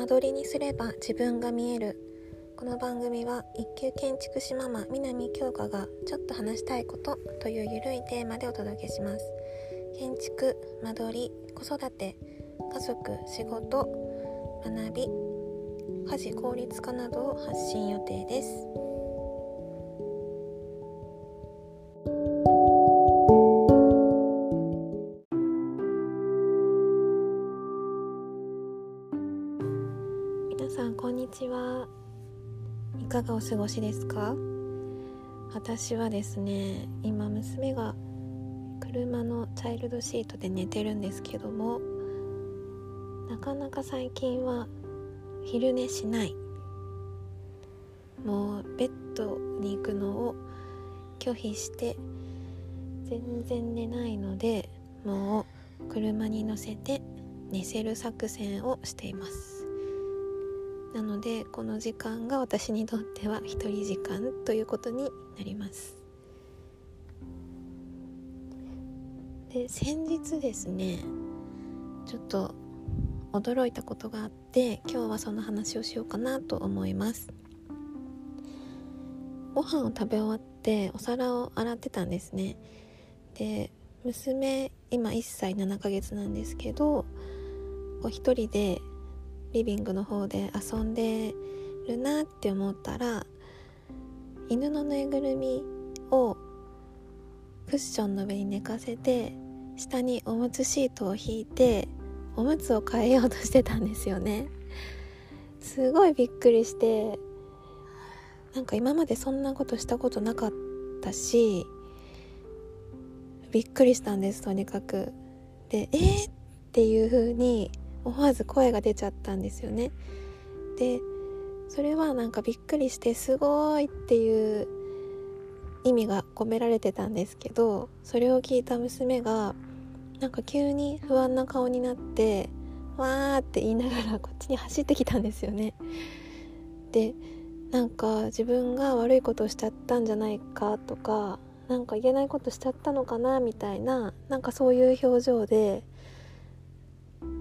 間取りにすれば自分が見える。この番組は一級建築士ママ南京香がちょっと話したいことというゆるいテーマでお届けします。建築間取り子育て家族仕事学び家事効率化などを発信予定です。かがお過ごしですか？私はですね今娘が車のチャイルドシートで寝てるんですけどもなかなか最近は昼寝しない。もうベッドに行くのを拒否して全然寝ないのでもう車に乗せて寝せる作戦をしています。なのでこの時間が私にとっては一人時間ということになります。で先日ですねちょっと驚いたことがあって今日はその話をしようかなと思います。ご飯を食べ終わってお皿を洗ってたんですね。で娘今1歳7ヶ月なんですけどお一人でリビングの方で遊んでるなって思ったら犬のぬいぐるみをクッションの上に寝かせて下におむつシートを引いておむつを変えようとしてたんですよね。すごいびっくりしてなんか今までそんなことしたことなかったしびっくりしたんですとにかく。でえー、っていう風に思わず声が出ちゃったんですよね。でそれはなんかびっくりしてすごいっていう意味が込められてたんですけどそれを聞いた娘がなんか急に不安な顔になってわーって言いながらこっちに走ってきたんですよね。でなんか自分が悪いことをしちゃったんじゃないかとかなんか言えないことしちゃったのかなみたいななんかそういう表情で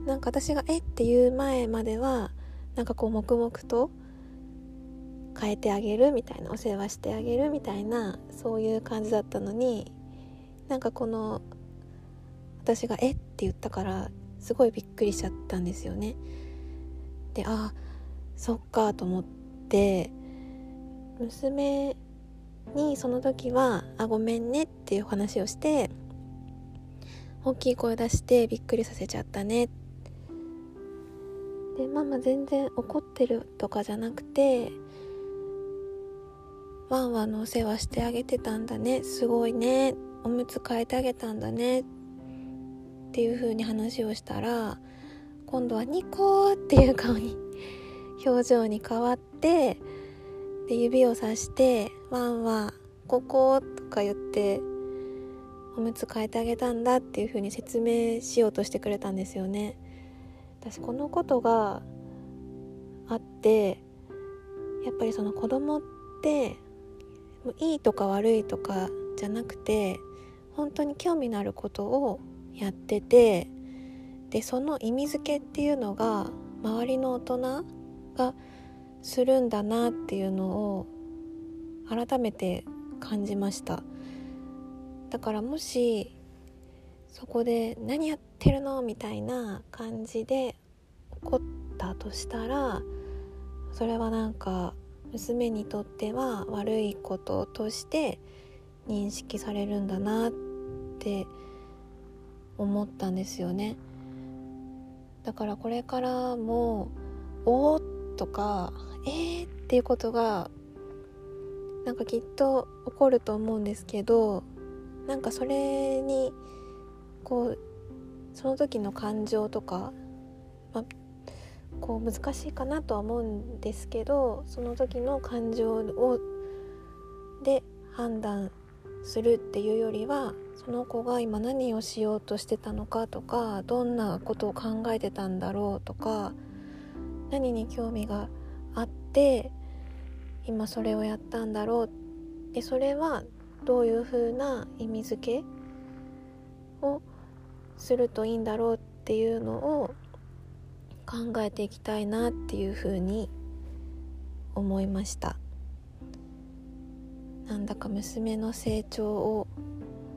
なんか私が「えっ?」て言う前まではなんかこう黙々と変えてあげるみたいなお世話してあげるみたいなそういう感じだったのになんかこの私が「えっ?」て言ったからすごいびっくりしちゃったんですよね。であそっかと思って娘にその時は「あごめんね」っていう話をして大きい声出してびっくりさせちゃったねっでママ全然怒ってるとかじゃなくてワンワンのお世話してあげてたんだねすごいねおむつ替えてあげたんだねっていう風に話をしたら今度はニコーっていう顔に表情に変わってで指をさして「ワンワンここ」とか言っておむつ替えてあげたんだっていう風に説明しようとしてくれたんですよね。私このことがあってやっぱりその子供っていいとか悪いとかじゃなくて本当に興味のあることをやっててでその意味付けっていうのが周りの大人がするんだなっていうのを改めて感じました。だからもしそこで「何やってるの?」みたいな感じで怒ったとしたらそれはなんか娘にとっては悪いこととして認識されるんだなって思ったんですよねだからこれからも「おー」とか「えー」っていうことがなんかきっと起こると思うんですけどなんかそれにこうその時の感情とか、ま、こう難しいかなとは思うんですけどその時の感情をで判断するっていうよりはその子が今何をしようとしてたのかとかどんなことを考えてたんだろうとか何に興味があって今それをやったんだろうでそれはどういう風な意味付けをするといいんだろうっていうのを考えていきたいなっていうふうに思いました。なんだか娘の成長を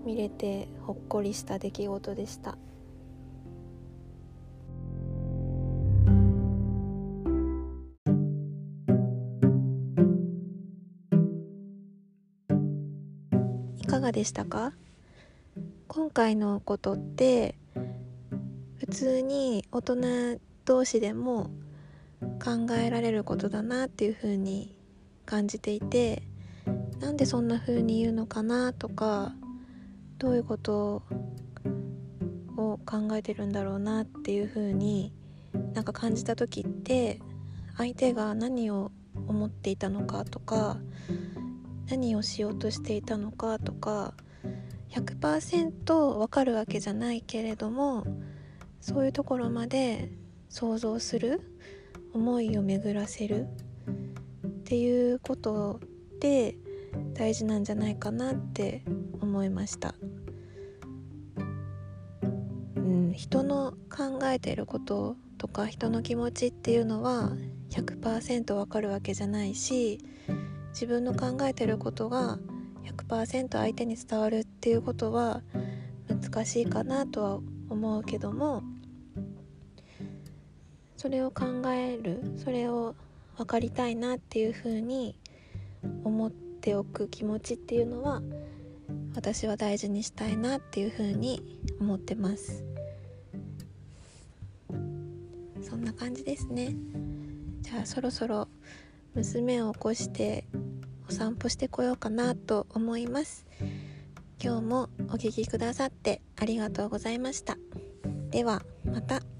見れてほっこりした出来事でした。いかがでしたか？今回のことって普通に大人同士でも考えられることだなっていうふうに感じていてなんでそんな風に言うのかなとかどういうことを考えてるんだろうなっていう風になんか感じた時って相手が何を思っていたのかとか何をしようとしていたのかとか100%わかるわけじゃないけれどもそういうところまで想像する思いを巡らせるっていうことで大事なんじゃないかなって思いました。うん、人の考えていることとか人の気持ちっていうのは100%わかるわけじゃないし自分の考えてることが100%相手に伝わるっていうことは難しいかなとは思うけどもそれを考えるそれを分かりたいなっていうふうに思っておく気持ちっていうのは私は大事にしたいなっていうふうに思ってます。そんな感じですね。じゃあそろそろ娘を起こしてお散歩してこようかなと思います今日もお聴きくださってありがとうございましたではまた。